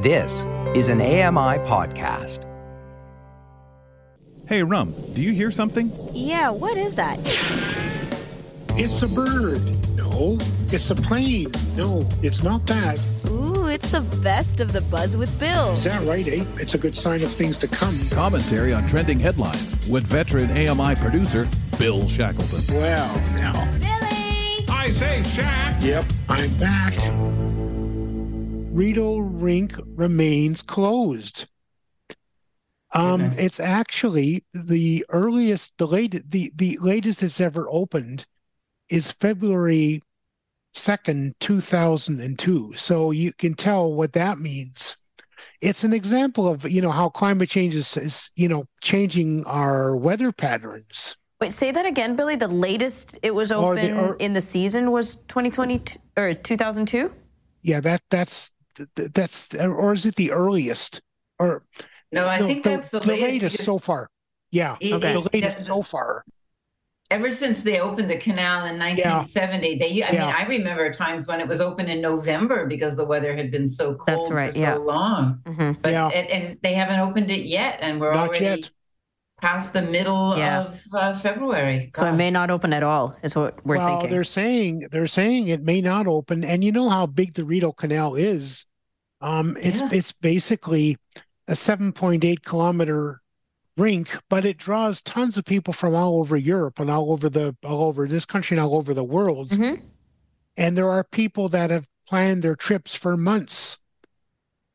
This is an AMI podcast. Hey, Rum, do you hear something? Yeah, what is that? It's a bird. No. It's a plane. No, it's not that. Ooh, it's the best of the Buzz with Bill. Is that right, eh? It's a good sign of things to come. Commentary on trending headlines with veteran AMI producer Bill Shackleton. Well, now. Billy! I say, Shack! Yep, I'm back. Rideau Rink remains closed. Um, Goodness. it's actually the earliest, the late, the the latest it's ever opened is February second, two thousand and two. So you can tell what that means. It's an example of you know how climate change is, is you know changing our weather patterns. Wait, say that again, Billy. The latest it was Or open the- or- in the season was 2020 or 2002. Yeah, that that's that's or is it the earliest or No, I no, think that's the, latest because so far. Yeah, it- Okay. the latest that- so far. Ever since they opened the canal in 1970, they. I mean, I remember times when it was open in November because the weather had been so cold That's right, for so yeah. long. Mhm. But Yeah. and, and they haven't opened it yet, and we're Not already yet. past the middle Yeah. of uh, February. So it may not open at all, is what we're well, thinking. they're saying they're saying it may not open, and you know how big the Rideau Canal is. Um, it's Yeah. it's basically a 7.8 kilometer rink, but it draws tons of people from all over Europe and all over the all over this country and all over the world. Mhm. And there are people that have planned their trips for months.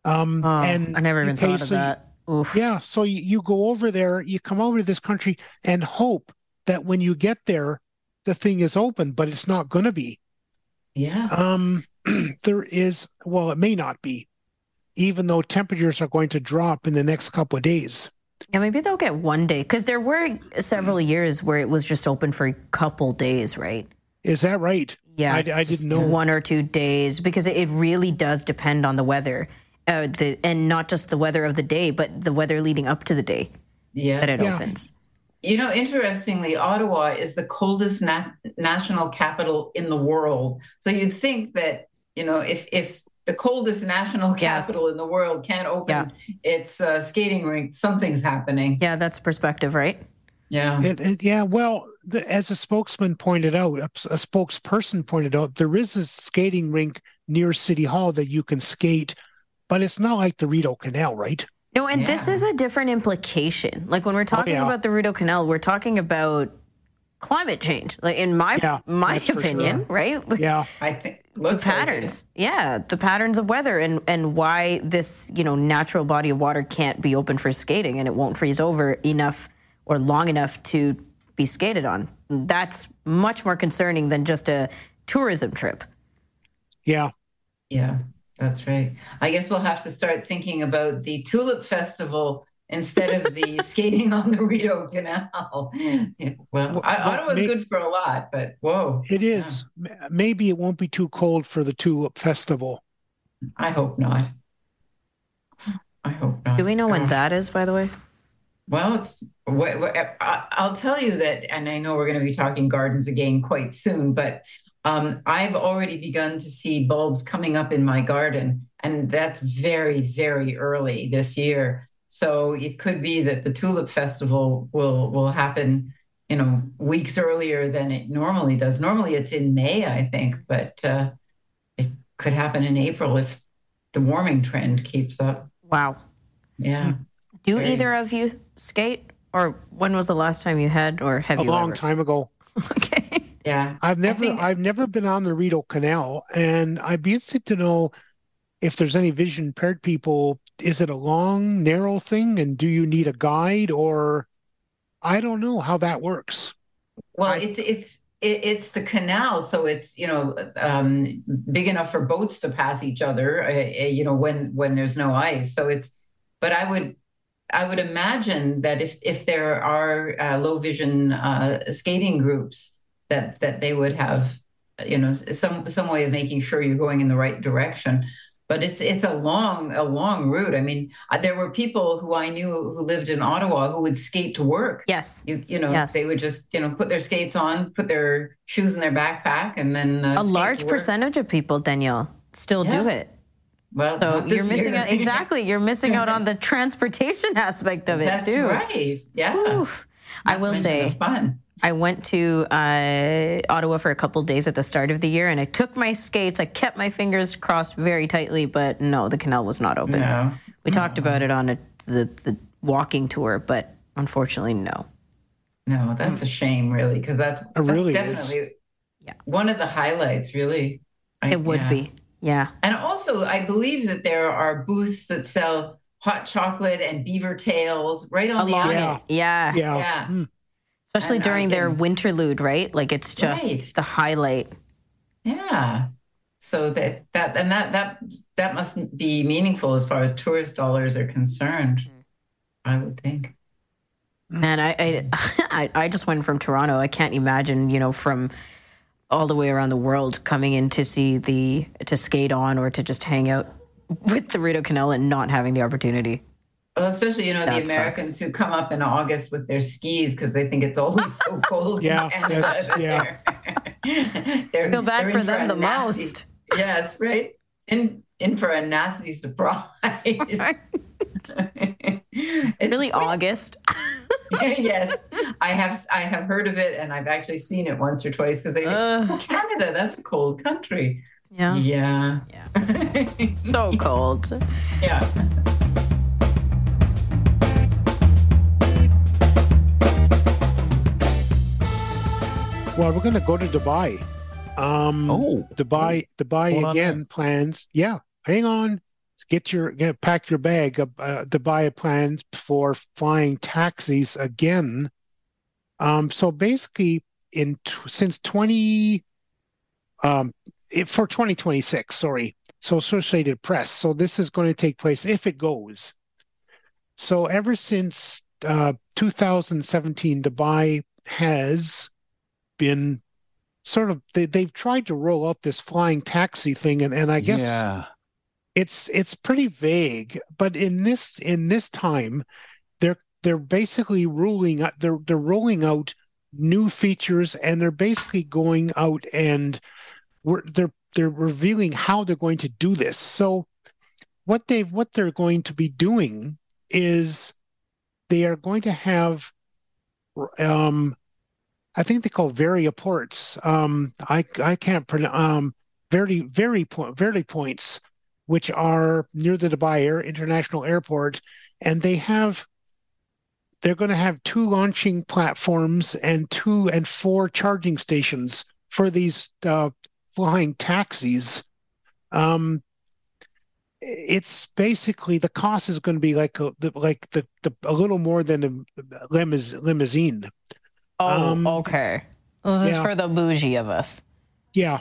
Um, Oh, and I never even thought of that. Oof. Yeah, so you, you go over there, you come over to this country and hope that when you get there, the thing is open, but it's not going to be. Yeah. Um, there is, well, it may not be, even though temperatures are going to drop in the next couple of days. Yeah, maybe they'll get one day because there were several years where it was just open for a couple days, right? Is that right? Yeah, I, I didn't know. one or two days because it really does depend on the weather, uh, the and not just the weather of the day, but the weather leading up to the day Yeah. that it Yeah. opens. You know, interestingly, Ottawa is the coldest na- national capital in the world. So you'd think that, you know, if if the coldest national Yes. capital in the world can't open its uh, skating rink, something's happening. Yeah, that's perspective, right? Yeah. It, it- yeah, well, the, as a spokesman pointed out, a, a spokesperson pointed out, there is a skating rink near City Hall that you can skate, but it's not like the Rideau Canal, right? No, and this is a different implication. Like when we're talking yeah. about the Rideau Canal, we're talking about climate change. Like in my Yeah, my opinion, sure. right? Like, Yeah. I think the looks like patterns. yeah, the patterns of weather and and why this, you know, natural body of water can't be open for skating and it won't freeze over enough or long enough to be skated on. That's much more concerning than just a tourism trip. Yeah. Yeah, that's right. I guess we'll have to start thinking about the Tulip Festival instead of the skating on the Rideau Canal. Yeah, well, Well, I, well, Ottawa's may- good for a lot, but whoa, It is. M Maybe it won't be too cold for the Tulip Festival. I hope not. I hope not. Do we know when that is, by the way? Well, it's. wh- wh- I- I'll tell you that, and I know we're going to be talking gardens again quite soon, but um, I've already begun to see bulbs coming up in my garden, and that's very, very early this year. So it could be that the tulip festival will will happen, you know, weeks earlier than it normally does. Normally it's in May, I think, but uh, it could happen in April if the warming trend keeps up. Wow. Yeah. Do Very- either of you skate or when was the last time you had or have A you A long ever? time ago. Okay. Yeah. I've never think- I've never been on the Rideau Canal, and I'd be interested to know if there's any vision impaired people. Is it a long, narrow thing, and do you need a guide, or I don't know how that works. Well, it's it's it's the canal, so it's you know um, big enough for boats to pass each other. Uh, uh, you know when when there's no ice, so it's. But I would I would imagine that if if there are uh, low vision uh, skating groups, that that they would have you know some some way of making sure you're going in the right direction. But it's it's a long a long route. I mean, there were people who I knew who lived in Ottawa who would skate to work. Yes. You you know Yes. they would just you know put their skates on, put their shoes in their backpack, and then uh, A large percentage of people, Danielle, still do it. Well, So you're missing year. out exactly. You're missing out on the transportation aspect of it That's too. right. Yeah. I will say, fun. I went to uh, Ottawa for a couple days at the start of the year, and I took my skates. I kept my fingers crossed very tightly, but no, the canal was not open. No. We talked about it on a, the the walking tour, but unfortunately, no. No, that's a shame, really, because that's, It that's really is. definitely Yeah. one of the highlights, really. I- It would yeah. be, yeah. And also, I believe that there are booths that sell hot chocolate and beaver tails right on Along the Yeah. ice. it, yeah. Yeah. Yeah. Mm. Especially And during their winterlude, right? Like it's just Right. the highlight. Yeah. So that that and that that that must be meaningful as far as tourist dollars are concerned. Mm-hmm. I would think. Man, I, I I I just went from Toronto. I can't imagine, you know, from all the way around the world coming in to see the to skate on or to just hang out with the Rideau Canal and not having the opportunity. Well, especially you know That the Americans sucks. who come up in August with their skis because they think it's always so cold. in Yeah, Canada that's- yeah. they're- they're- Feel bad they're for them a the nasty- most. Yes, right. In in for a nasty surprise. It's Really August. yes, I have I have heard of it and I've actually seen it once or twice because they Ugh. oh, Canada, that's a cold country. Yeah. Yeah. Yeah. So cold. Yeah. Well, we're going to go to Dubai. Um, Oh, Dubai, Dubai again plans. Yeah, hang on. Get your get, pack your bag. Uh, uh, Dubai plans for flying taxis again. Um, so basically, in t- since twenty, um, it, for twenty twenty six. Sorry, so Associated Press. So this is going to take place if it goes. So ever since uh, 2017, Dubai has been sort of they, they've tried to roll out this flying taxi thing and, and I guess yeah. it's it's pretty vague but in this in this time they're they're basically ruling out they're they're rolling out new features and they're basically going out and we're, they're they're revealing how they're going to do this so what they've what they're going to be doing is they are going to have um I think they call Varia ports. Um, I I can't pronounce um, very very point very points, which are near the Dubai Air International Airport, and they have they're going to have two launching platforms and two and four charging stations for these uh, flying taxis. Um, it's basically the cost is going to be like a, like the, the a little more than a limousine. Limousine. Oh, Um, okay. This is for the bougie of us. Yeah,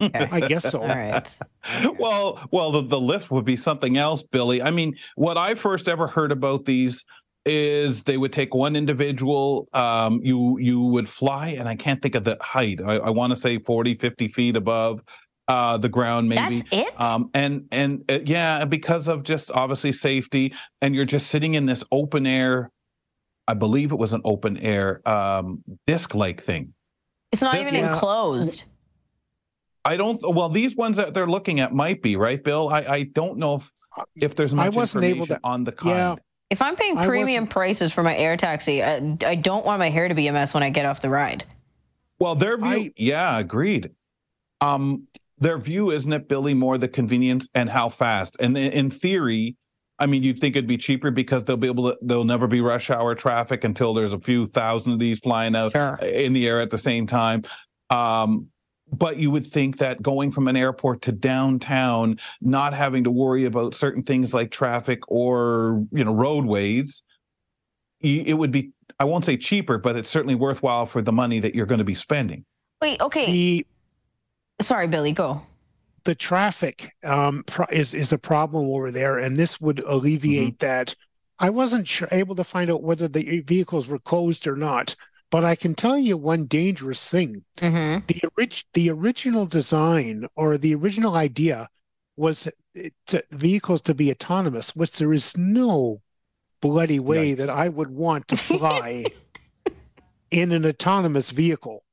Okay. I guess so. All right. Well, well, the, the lift would be something else, Billy. I mean, what I first ever heard about these is they would take one individual um you you would fly and i can't think of the height i, I want to say 40 50 feet above uh the ground maybe That's it? um and and uh, yeah because of just obviously safety and you're just sitting in this open air i believe it was an open air um disc like thing it's not this- even yeah. enclosed. I don't. Well, these ones that they're looking at might be right, Bill. I, I don't know if if there's much I wasn't able to- on the kind. Yeah. If I'm paying premium prices for my air taxi, I, I don't want my hair to be a mess when I get off the ride. Well, their view. I- yeah, agreed. Um, their view isn't it, Billy? More the convenience and how fast. And in, in theory, I mean, you'd think it'd be cheaper because they'll be able to. There'll never be rush hour traffic until there's a few thousand of these flying out Sure. in the air at the same time. Um, but you would think that going from an airport to downtown, not having to worry about certain things like traffic or you know roadways, it would be. I won't say cheaper, but it's certainly worthwhile for the money that you're going to be spending. Wait, okay. The Sorry, Billy, go. The traffic um, pro- is is a problem over there, and this would alleviate that. I wasn't sure, able to find out whether the vehicles were closed or not, but I can tell you one dangerous thing: Mm-hmm. the orig- the original design or the original idea was to, vehicles to be autonomous, which there is no bloody way Yikes. that I would want to fly in an autonomous vehicle.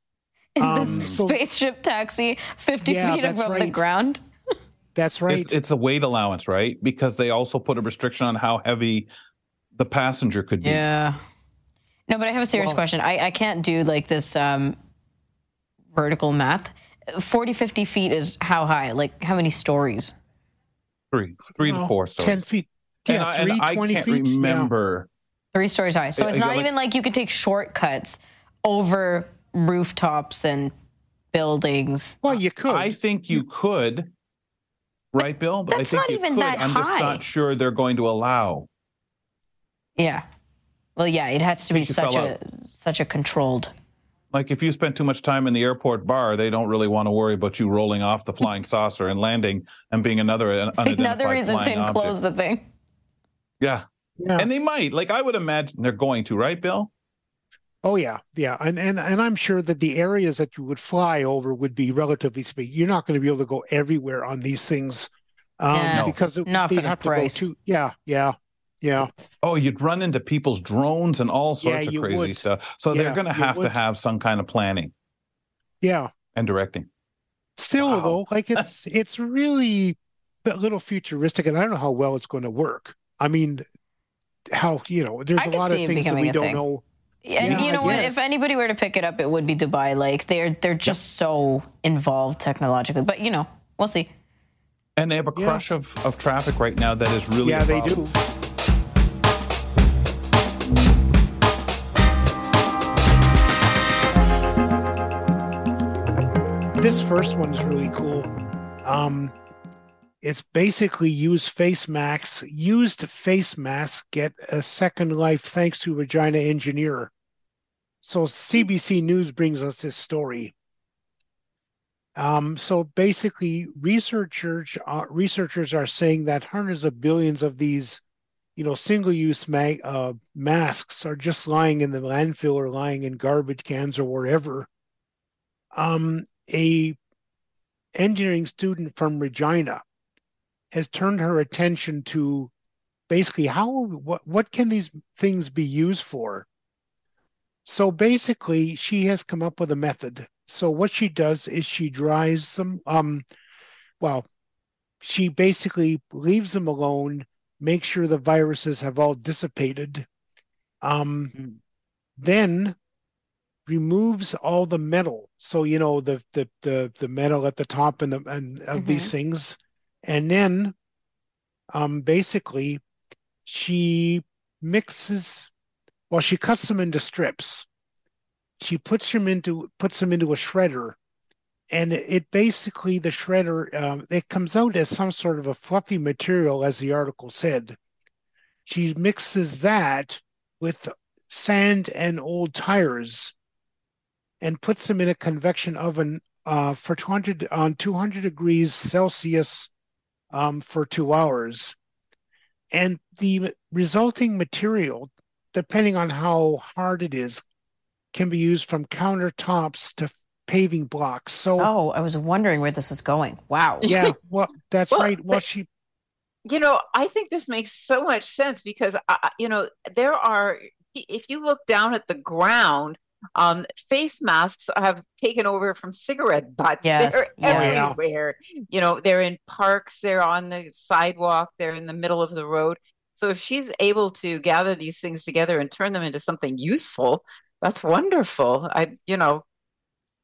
Um, so- Spaceship taxi, 50 Yeah, feet that's above the ground. That's right. It's, it's a weight allowance, right? Because they also put a restriction on how heavy the passenger could be. Yeah. No, but I have a serious Well- question. I, I can't do like this um, vertical math. 40, 50 feet is how high? Like how many stories? Three, three to four. stories. Ten feet. And Yeah, I- and three, I 20 can't feet. Yeah. remember. Three stories high. So Yeah, it's yeah, not like- even like you could take shortcuts over rooftops and buildings. Well, you could. I think you could, right, Bill? But that's I think not you even could. that I'm just not sure they're going to allow. Yeah. Well, yeah, it has to be such fell a such a controlled. Like if you spend too much time in the airport bar, they don't really want to worry about you rolling off the flying saucer and landing and being another unidentified Another reason to flying object. the thing. Yeah, yeah. and they might. Like I would imagine they're going to, right, Bill? Oh yeah, yeah, and and and I'm sure that the areas that you would fly over would be relatively speaking. You're not going to be able to go everywhere on these things, um, Yeah. No. because it, Not they for the have price. to go to. Yeah, yeah, yeah. Oh, you'd run into people's drones and all Yeah, sorts of crazy would. stuff. So Yeah, they're going to have to have some kind of planning Yeah. and directing. Still Wow. though, like it's it's really a little futuristic, and I don't know how well it's going to work. I mean, how you know, there's I a lot of things that we don't thing. know. And Yeah, you know what? If anybody were to pick it up, it would be Dubai. Like they're they're just so involved technologically. But you know, we'll see. And they have a Yeah. crush of, of traffic right now that is really Yeah, a they do. This first one is really cool. Um, it's basically use face masks. Used face masks get a second life thanks to Regina Engineer. So CBC News brings us this story. Um, so basically, researchers uh, researchers are saying that hundreds of billions of these, you know, single-use uh, masks are just lying in the landfill or lying in garbage cans or wherever. Um, a engineering student from Regina has turned her attention to basically how what what can these things be used for. So basically, she has come up with a method. So what she does is she dries them. Um, well, she basically leaves them alone, makes sure the viruses have all dissipated. Um, Mm. then removes all the metal. So you know the the the the metal at the top and the and of these things, and then um basically she mixes well she cuts them into strips. She puts them into puts them into a shredder, and it, basically the shredder um, it comes out as some sort of a fluffy material, as the article said. She mixes that with sand and old tires and puts them in a convection oven uh, for 200 on 200 degrees Celsius um, for two hours. And the resulting material, depending on how hard it is, can be used from countertops to paving blocks. So, Oh, I was wondering where this was going. Wow. yeah, well, that's Well, right. Well, but- she, you know, I think this makes so much sense because, uh, you know, there are, if you look down at the ground, um, face masks have taken over from cigarette butts. Yes, They're yes. everywhere. You know, they're in parks, they're on the sidewalk, they're in the middle of the road. So if she's able to gather these things together and turn them into something useful, that's wonderful. I, you know,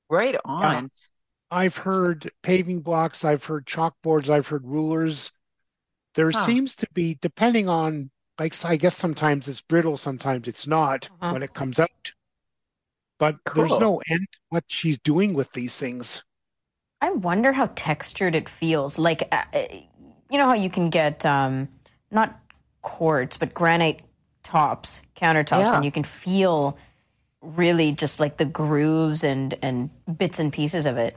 right on. I've heard paving blocks, I've heard chalkboards, I've heard rulers. There Huh. seems to be, depending on, like, I guess sometimes it's brittle, sometimes it's not Uh-huh. when it comes out. But there's no end to what she's doing with these things. I wonder how textured it feels. Like, uh, uh, you know how you can get um, not quartz, but granite tops, countertops, Yeah. and you can feel really just like the grooves and and bits and pieces of it.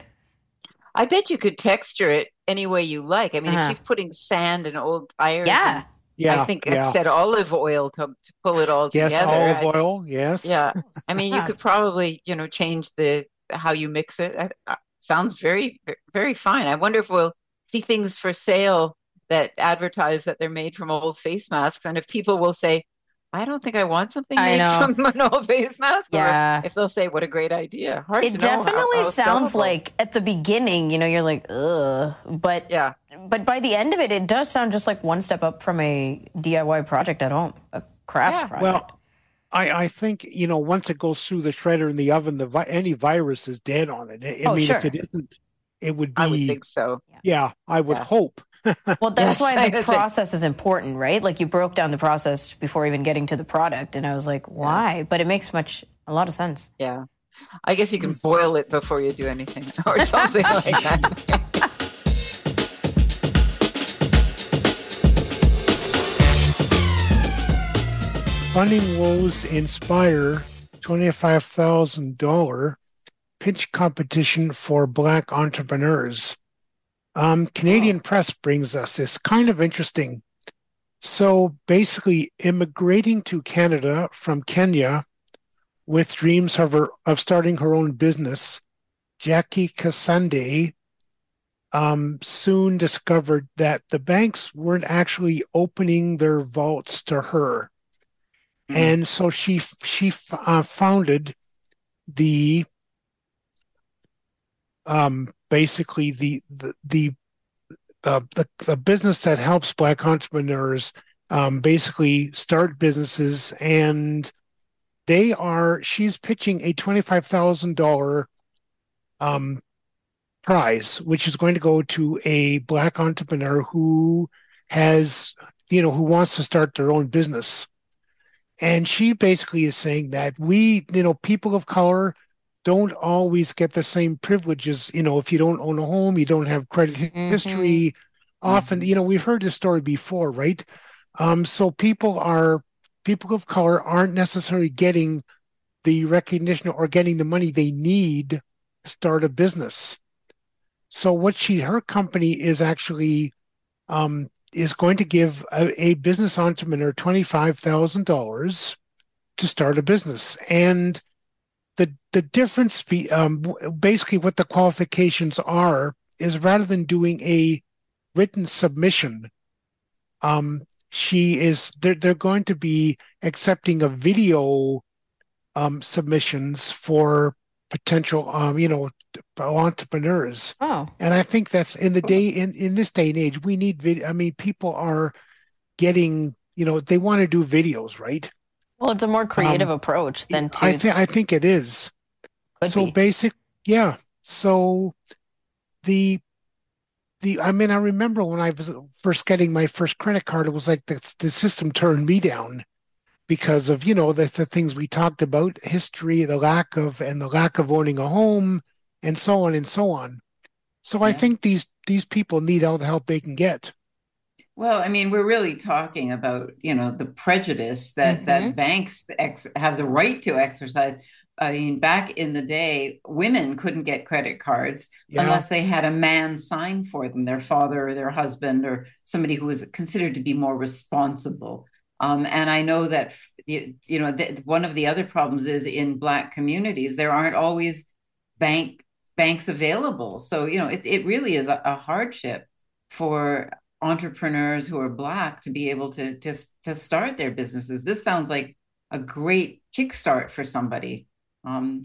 I bet you could texture it any way you like. I mean, Uh-huh. if she's putting sand and old iron, Yeah. and Yeah, I think yeah. I said olive oil to, to pull it all Yes, together. olive I- oil. Yes. yeah, I mean, you could probably, you know, change the how you mix it. I, I, sounds very, very fine. I wonder if we'll see things for sale that advertise that they're made from old face masks, and if people will say, I don't think I want something I made know. from an old face mask. Yeah. Or if they'll say, "What a great idea!" Hard to It know how- definitely how sounds sellable. like at the beginning, you know, you're like, ugh. But Yeah. but by the end of it, it does sound just like one step up from a DIY project at home, a craft Yeah. project. Well, I, I think you know once it goes through the shredder in the oven, the vi- any virus is dead on it. I, I Oh, mean, sure. if it isn't, it would be. I would think so. Yeah, I would Yeah. hope. Well, that's Yes, why the process is important, right? Like you broke down the process before even getting to the product, and I was like, why? But it makes much a lot of sense. Yeah. I guess you can mm. boil it before you do anything or something like that. Funding woes inspire twenty-five thousand dollar pitch competition for Black entrepreneurs. Um, Canadian Press brings us this kind of interesting. So basically, immigrating to Canada from Kenya with dreams of her of starting her own business, Jackie Kasande um, soon discovered that the banks weren't actually opening their vaults to her, and so she she uh, founded the um, basically the the the the, the, business that helps black entrepreneurs um, basically start businesses and they are she's pitching a $25000 um, prize which is going to go to a black entrepreneur who has you know who wants to start their own business. And she basically is saying that we you know people of color don't always get the same privileges. You know, if you don't own a home, you don't have credit Mhm. history. Often, you know, we've heard this story before, right? Um, so people are people of color aren't necessarily getting the recognition or getting the money they need to start a business. So what she her company is actually um, is going to give a, a business entrepreneur twenty five thousand dollars to start a business and the the difference be um, basically what the qualifications are is rather than doing a written submission um she is they're, they're going to be accepting a video um submissions for potential um you know entrepreneurs. Oh, and i think that's in the day in in this day and age we need video i mean people are getting you know they want to do videos right well, it's a more creative Um, approach than to i think i think it is. Could so be. basic yeah. So the the i mean i remember when i was first getting my first credit card it was like the, the system turned me down because of you know the, the things we talked about history the lack of and the lack of owning a home and so on and so on. So i think these these people need all the help they can get Well, I mean, we're really talking about, you know, the prejudice that Mhm. that banks ex have the right to exercise. I mean, back in the day, women couldn't get credit cards yeah unless they had a man sign for them, their father or their husband or somebody who was considered to be more responsible. Um, and I know that, you, you know, th one of the other problems is in Black communities, there aren't always bank banks available. So, you know, it, it really is a, a hardship for entrepreneurs who are Black to be able to just to start their businesses. This sounds like a great kickstart for somebody. Um,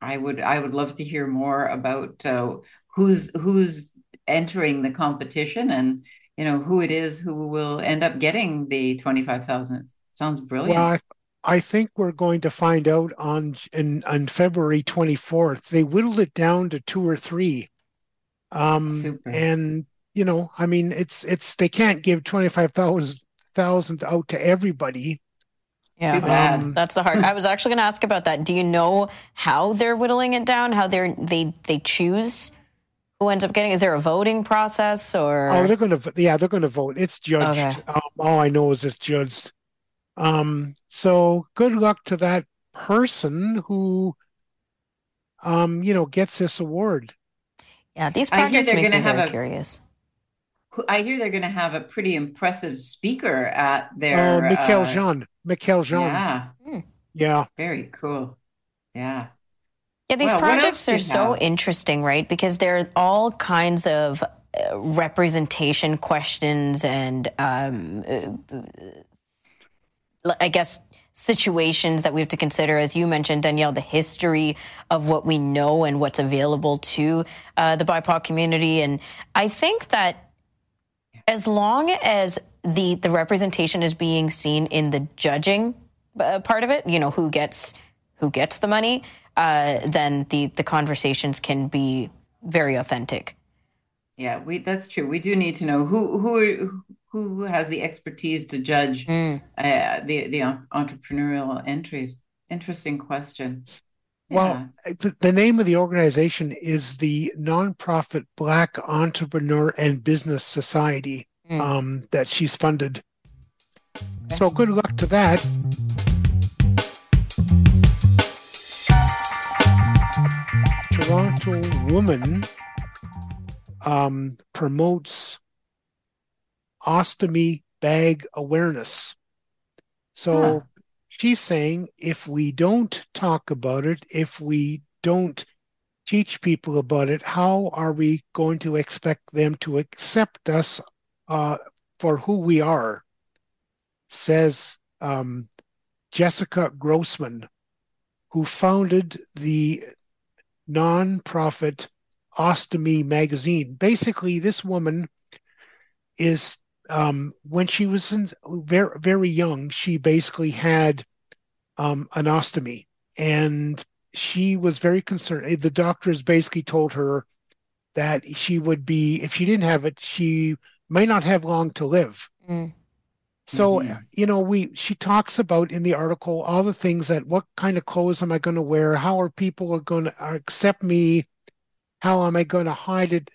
I would I would love to hear more about uh, who's who's entering the competition and you know who it is who will end up getting the twenty five thousand. Sounds brilliant. Well, I, I think we're going to find out on in on February 24th. They whittled it down to two or three. Um, Super. and you know, I mean, it's it's they can't give 25,000 thousand out to everybody. Yeah. Too bad. Um, That's the hard. I was actually going to ask about that. Do you know how they're whittling it down? How they're they they choose who ends up getting? Is there a voting process or? Oh, they're going to yeah, they're going to vote. It's judged. Okay. Um, all I know is it's judged. Um, so good luck to that person who, um, you know, gets this award. yeah, these I hear projects they're gonna have a- curious. Who- I hear they're going to have a pretty impressive speaker at their. Oh, Michaëlle uh, Jean, Michaëlle Jean. Yeah, yeah. very cool. Yeah. Yeah, these Well, projects are so have? interesting, right? Because there are all kinds of uh, representation questions and um, uh, I guess, situations that we have to consider. As you mentioned, Danielle, the history of what we know and what's available to uh, the BIPOC community. And I think that as long as the the representation is being seen in the judging uh, part of it, you know, who gets who gets the money, uh, then the the conversations can be very authentic. Yeah, we that's true. We do need to know who who who has the expertise to judge Mm. uh, the the entrepreneurial entries. Interesting question. Well, the, the name of the organization is the Nonprofit Black Entrepreneur and Business Society Mm. um, that she's funded. So good luck to that. Toronto woman um, promotes ostomy bag awareness. So Huh. She's saying if we don't talk about it, if we don't teach people about it, how are we going to expect them to accept us uh, for who we are? Says um, Jessica Grossman, who founded the nonprofit Ostomy magazine. Basically, this woman is um, when she was in, very very young, she basically had um, an ostomy, and she was very concerned. The doctors basically told her that she would be, if she didn't have it, she might not have long to live. Mm. So, Mhm. you know, we she talks about in the article all the things that what kind of clothes am I going to wear? How are people are going to accept me? How am I going to hide it?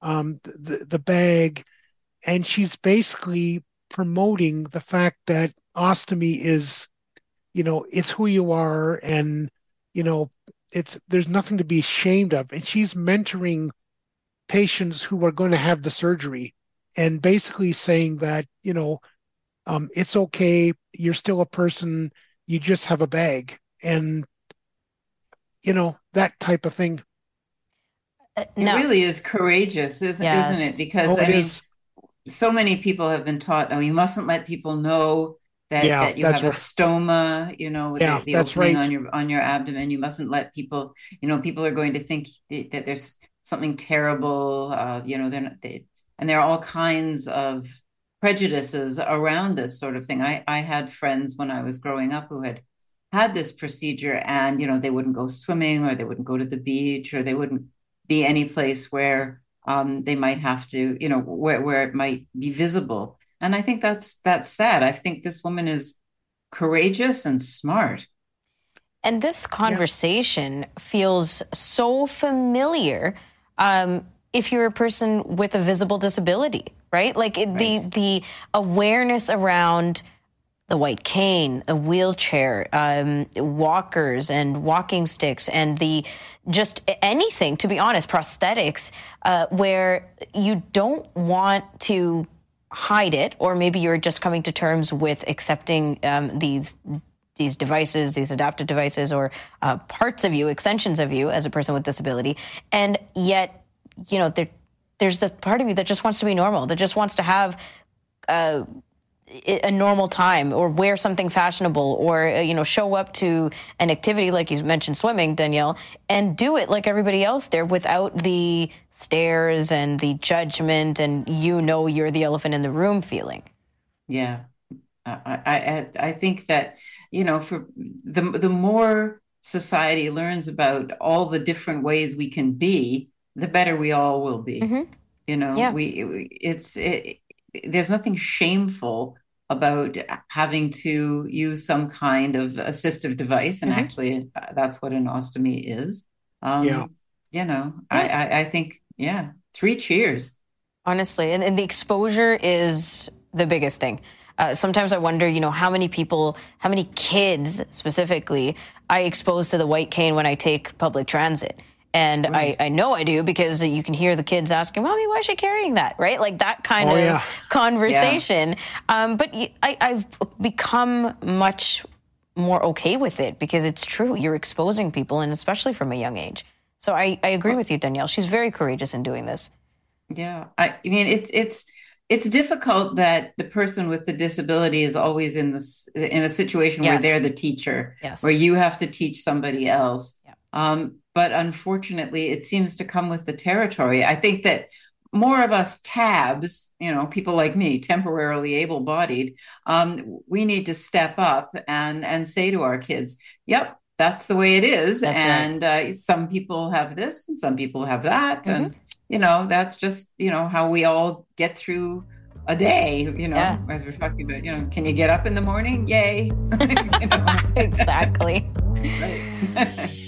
Um, the the bag, and she's basically promoting the fact that ostomy is, you know, it's who you are, and you know, it's there's nothing to be ashamed of. And she's mentoring patients who are going to have the surgery, and basically saying that you know um, it's okay. You're still a person. You just have a bag, and you know that type of thing. Uh, It really is courageous, isn't, isn't it? Because Oh, I it mean, is. So many people have been taught, oh, you mustn't let people know that, Yeah, that you have a stoma, you know, with Yeah, the, the that's opening right. on your on your abdomen. You mustn't let people, you know, people are going to think th- that there's something terrible. Uh, you know, they're not, they, and there are all kinds of prejudices around this sort of thing. I I had friends when I was growing up who had had this procedure, and you know, they wouldn't go swimming, or they wouldn't go to the beach, or they wouldn't be any place where um, they might have to, you know, where where it might be visible. And I think that's that's sad. I think this woman is courageous and smart. and this conversation feels so familiar um, if you're a person with a visible disability, right? Like it, the the awareness around the white cane, a wheelchair, um, walkers, and walking sticks, and the just anything. To be honest, prosthetics, uh, where you don't want to hide it, or maybe you're just coming to terms with accepting um, these these devices, these adaptive devices, or uh, parts of you, extensions of you as a person with disability, and yet, you know, there, there's the part of you that just wants to be normal, that just wants to have uh, a normal time, or wear something fashionable, or uh, you know, show up to an activity like you mentioned, swimming, Danielle, and do it like everybody else there without the stares and the judgment, and you know, you're the elephant in the room feeling. Yeah, I I I think that you know for the the more society learns about all the different ways we can be, the better we all will be. Mhm. You know, Yeah. we we- it's it, there's nothing shameful about having to use some kind of assistive device, and Mhm. actually uh, that's what an ostomy is. Um, Yeah. You know, I, I I think yeah, three cheers. honestly and, and the exposure is the biggest thing uh, sometimes i wonder you know how many people how many kids specifically i expose to the white cane when i take public transit and Right. I, I know I do because you can hear the kids asking, "Mommy, why is she carrying that?" Right, like that kind Oh, of yeah. conversation. Um, but I've become much more okay with it because it's true. You're exposing people, and especially from a young age. So I, I agree with you, Danielle. She's very courageous in doing this. Yeah, I, I mean it's it's it's difficult that the person with the disability is always in this in a situation where they're the teacher, Yes. where you have to teach somebody else. Yeah. Um, but unfortunately, it seems to come with the territory. I think that more of us tabs, you know, people like me, temporarily able-bodied, um, we need to step up and and say to our kids, "Yep, that's the way it is." That's right. and uh, some people have this, and some people have that, Mm-hmm. and you know, that's just you know how we all get through a day. You know, Yeah. as we're talking about, you know, can you get up in the morning? Yay! Exactly.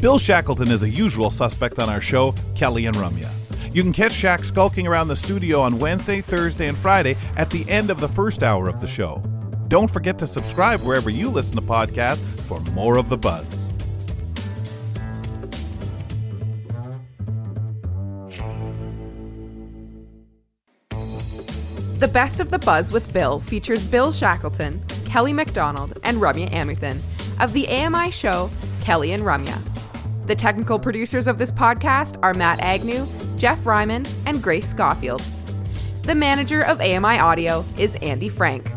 Bill Shackleton is a usual suspect on our show, Kelly and Rumya. You can catch Shaq skulking around the studio on Wednesday, Thursday, and Friday at the end of the first hour of the show. Don't forget to subscribe wherever you listen to podcasts for more of the buzz. The Best of the Buzz with Bill features Bill Shackleton, Kelly McDonald, and Rumya Amuthan of the AMI show Kelly and Rumya. The technical producers of this podcast are Matt Agnew, Jeff Ryman, and Grace Schofield. The manager of AMI Audio is Andy Frank.